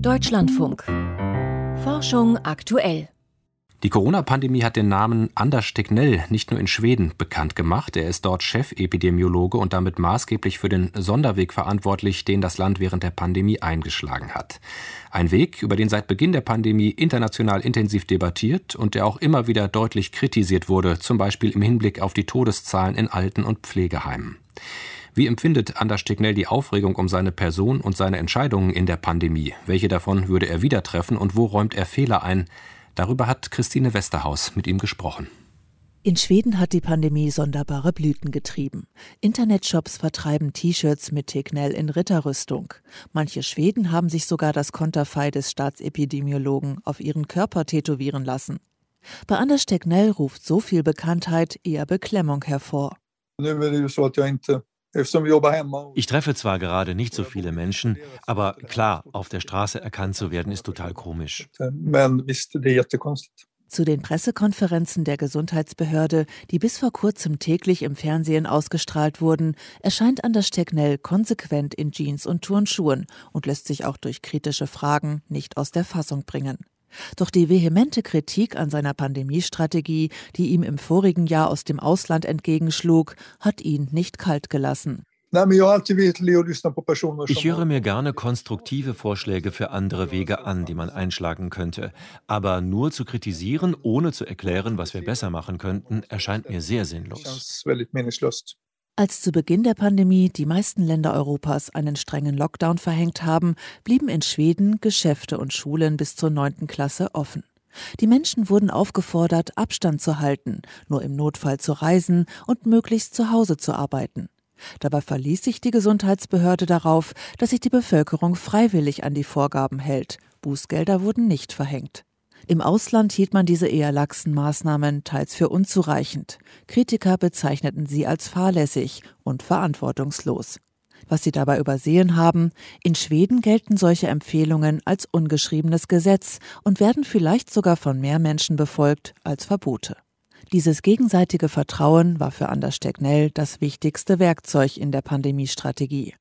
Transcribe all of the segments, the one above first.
Deutschlandfunk. Forschung aktuell. Die Corona-Pandemie hat den Namen Anders Tegnell nicht nur in Schweden bekannt gemacht. Er ist dort Chefepidemiologe und damit maßgeblich für den Sonderweg verantwortlich, den das Land während der Pandemie eingeschlagen hat. Ein Weg, über den seit Beginn der Pandemie international intensiv debattiert und der auch immer wieder deutlich kritisiert wurde, zum Beispiel im Hinblick auf die Todeszahlen in Alten- und Pflegeheimen. Wie empfindet Anders Stignell die Aufregung um seine Person und seine Entscheidungen in der Pandemie? Welche davon würde er wieder treffen und wo räumt er Fehler ein? Darüber hat Christine Westerhaus mit ihm gesprochen. In Schweden hat die Pandemie sonderbare Blüten getrieben. Internetshops vertreiben T-Shirts mit Tegnell in Ritterrüstung. Manche Schweden haben sich sogar das Konterfei des Staatsepidemiologen auf ihren Körper tätowieren lassen. Bei Anders Tegnell ruft so viel Bekanntheit eher Beklemmung hervor. Ich treffe zwar gerade nicht so viele Menschen, aber klar, auf der Straße erkannt zu werden, ist total komisch. Zu den Pressekonferenzen der Gesundheitsbehörde, die bis vor kurzem täglich im Fernsehen ausgestrahlt wurden, erscheint Anders Stegnell konsequent in Jeans und Turnschuhen und lässt sich auch durch kritische Fragen nicht aus der Fassung bringen. Doch die vehemente Kritik an seiner Pandemiestrategie, die ihm im vorigen Jahr aus dem Ausland entgegenschlug, hat ihn nicht kalt gelassen. Ich höre mir gerne konstruktive Vorschläge für andere Wege an, die man einschlagen könnte. Aber nur zu kritisieren, ohne zu erklären, was wir besser machen könnten, erscheint mir sehr sinnlos. Als zu Beginn der Pandemie die meisten Länder Europas einen strengen Lockdown verhängt haben, blieben in Schweden Geschäfte und Schulen bis zur neunten Klasse offen. Die Menschen wurden aufgefordert, Abstand zu halten, nur im Notfall zu reisen und möglichst zu Hause zu arbeiten. Dabei verließ sich die Gesundheitsbehörde darauf, dass sich die Bevölkerung freiwillig an die Vorgaben hält. Bußgelder wurden nicht verhängt. Im Ausland hielt man diese eher laxen Maßnahmen teils für unzureichend. Kritiker bezeichneten sie als fahrlässig und verantwortungslos. Was sie dabei übersehen haben, in Schweden gelten solche Empfehlungen als ungeschriebenes Gesetz und werden vielleicht sogar von mehr Menschen befolgt als Verbote. Dieses gegenseitige Vertrauen war für Anders Stegnell das wichtigste Werkzeug in der Pandemiestrategie.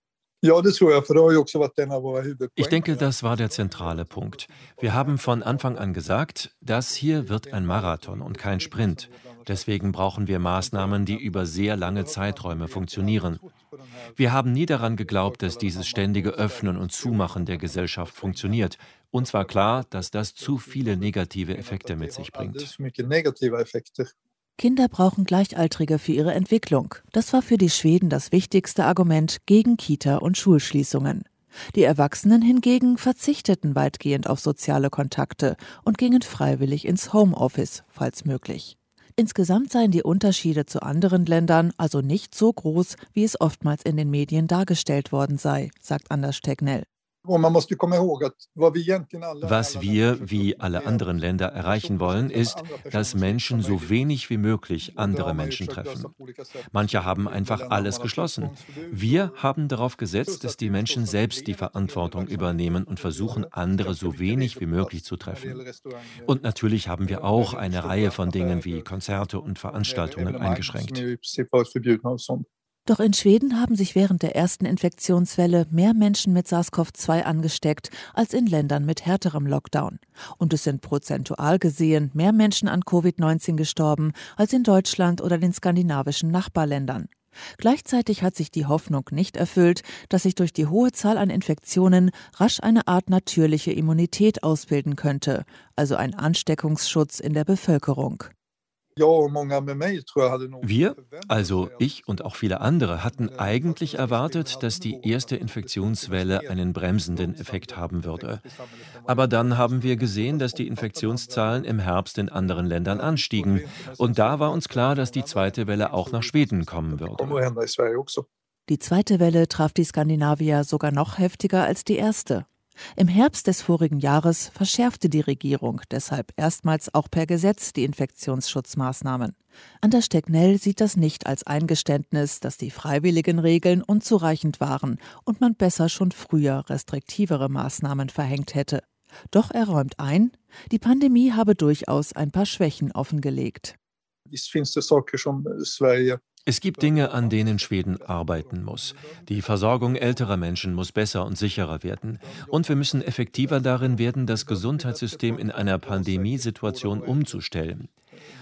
Ich denke, das war der zentrale Punkt. Wir haben von Anfang an gesagt, das hier wird ein Marathon und kein Sprint. Deswegen brauchen wir Maßnahmen, die über sehr lange Zeiträume funktionieren. Wir haben nie daran geglaubt, dass dieses ständige Öffnen und Zumachen der Gesellschaft funktioniert. Uns war klar, dass das zu viele negative Effekte mit sich bringt. Kinder brauchen Gleichaltrige für ihre Entwicklung. Das war für die Schweden das wichtigste Argument gegen Kita- und Schulschließungen. Die Erwachsenen hingegen verzichteten weitgehend auf soziale Kontakte und gingen freiwillig ins Homeoffice, falls möglich. Insgesamt seien die Unterschiede zu anderen Ländern also nicht so groß, wie es oftmals in den Medien dargestellt worden sei, sagt Anders Tegnell. Was wir, wie alle anderen Länder, erreichen wollen, ist, dass Menschen so wenig wie möglich andere Menschen treffen. Manche haben einfach alles geschlossen. Wir haben darauf gesetzt, dass die Menschen selbst die Verantwortung übernehmen und versuchen, andere so wenig wie möglich zu treffen. Und natürlich haben wir auch eine Reihe von Dingen wie Konzerte und Veranstaltungen eingeschränkt. Doch in Schweden haben sich während der ersten Infektionswelle mehr Menschen mit SARS-CoV-2 angesteckt als in Ländern mit härterem Lockdown. Und es sind prozentual gesehen mehr Menschen an Covid-19 gestorben als in Deutschland oder den skandinavischen Nachbarländern. Gleichzeitig hat sich die Hoffnung nicht erfüllt, dass sich durch die hohe Zahl an Infektionen rasch eine Art natürliche Immunität ausbilden könnte, also ein Ansteckungsschutz in der Bevölkerung. Wir, also ich und auch viele andere, hatten eigentlich erwartet, dass die erste Infektionswelle einen bremsenden Effekt haben würde. Aber dann haben wir gesehen, dass die Infektionszahlen im Herbst in anderen Ländern anstiegen. Und da war uns klar, dass die zweite Welle auch nach Schweden kommen würde. Die zweite Welle traf die Skandinavier sogar noch heftiger als die erste. Im Herbst des vorigen Jahres verschärfte die Regierung deshalb erstmals auch per Gesetz die Infektionsschutzmaßnahmen. Anders Stegnell sieht das nicht als Eingeständnis, dass die freiwilligen Regeln unzureichend waren und man besser schon früher restriktivere Maßnahmen verhängt hätte. Doch er räumt ein, die Pandemie habe durchaus ein paar Schwächen offengelegt. Es gibt Dinge, an denen Schweden arbeiten muss. Die Versorgung älterer Menschen muss besser und sicherer werden. Und wir müssen effektiver darin werden, das Gesundheitssystem in einer Pandemiesituation umzustellen,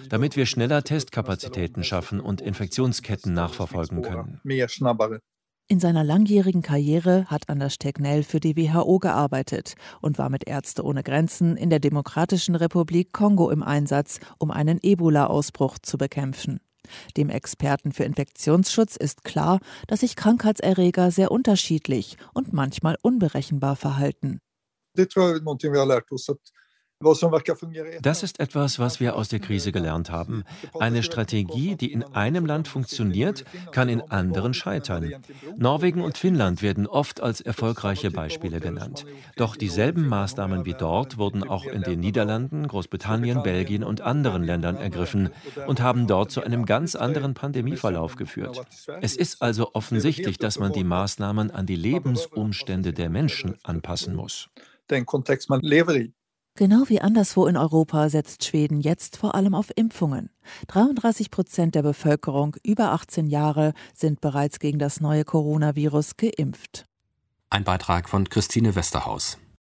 damit wir schneller Testkapazitäten schaffen und Infektionsketten nachverfolgen können. In seiner langjährigen Karriere hat Anders Tegnell für die WHO gearbeitet und war mit Ärzte ohne Grenzen in der Demokratischen Republik Kongo im Einsatz, um einen Ebola-Ausbruch zu bekämpfen. Dem Experten für Infektionsschutz ist klar, dass sich Krankheitserreger sehr unterschiedlich und manchmal unberechenbar verhalten. Das ist etwas, was wir aus der Krise gelernt haben. Eine Strategie, die in einem Land funktioniert, kann in anderen scheitern. Norwegen und Finnland werden oft als erfolgreiche Beispiele genannt. Doch dieselben Maßnahmen wie dort wurden auch in den Niederlanden, Großbritannien, Belgien und anderen Ländern ergriffen und haben dort zu einem ganz anderen Pandemieverlauf geführt. Es ist also offensichtlich, dass man die Maßnahmen an die Lebensumstände der Menschen anpassen muss. Den Kontext man lever Genau wie anderswo in Europa setzt Schweden jetzt vor allem auf Impfungen. 33 Prozent der Bevölkerung über 18 Jahre sind bereits gegen das neue Coronavirus geimpft. Ein Beitrag von Christine Westerhaus.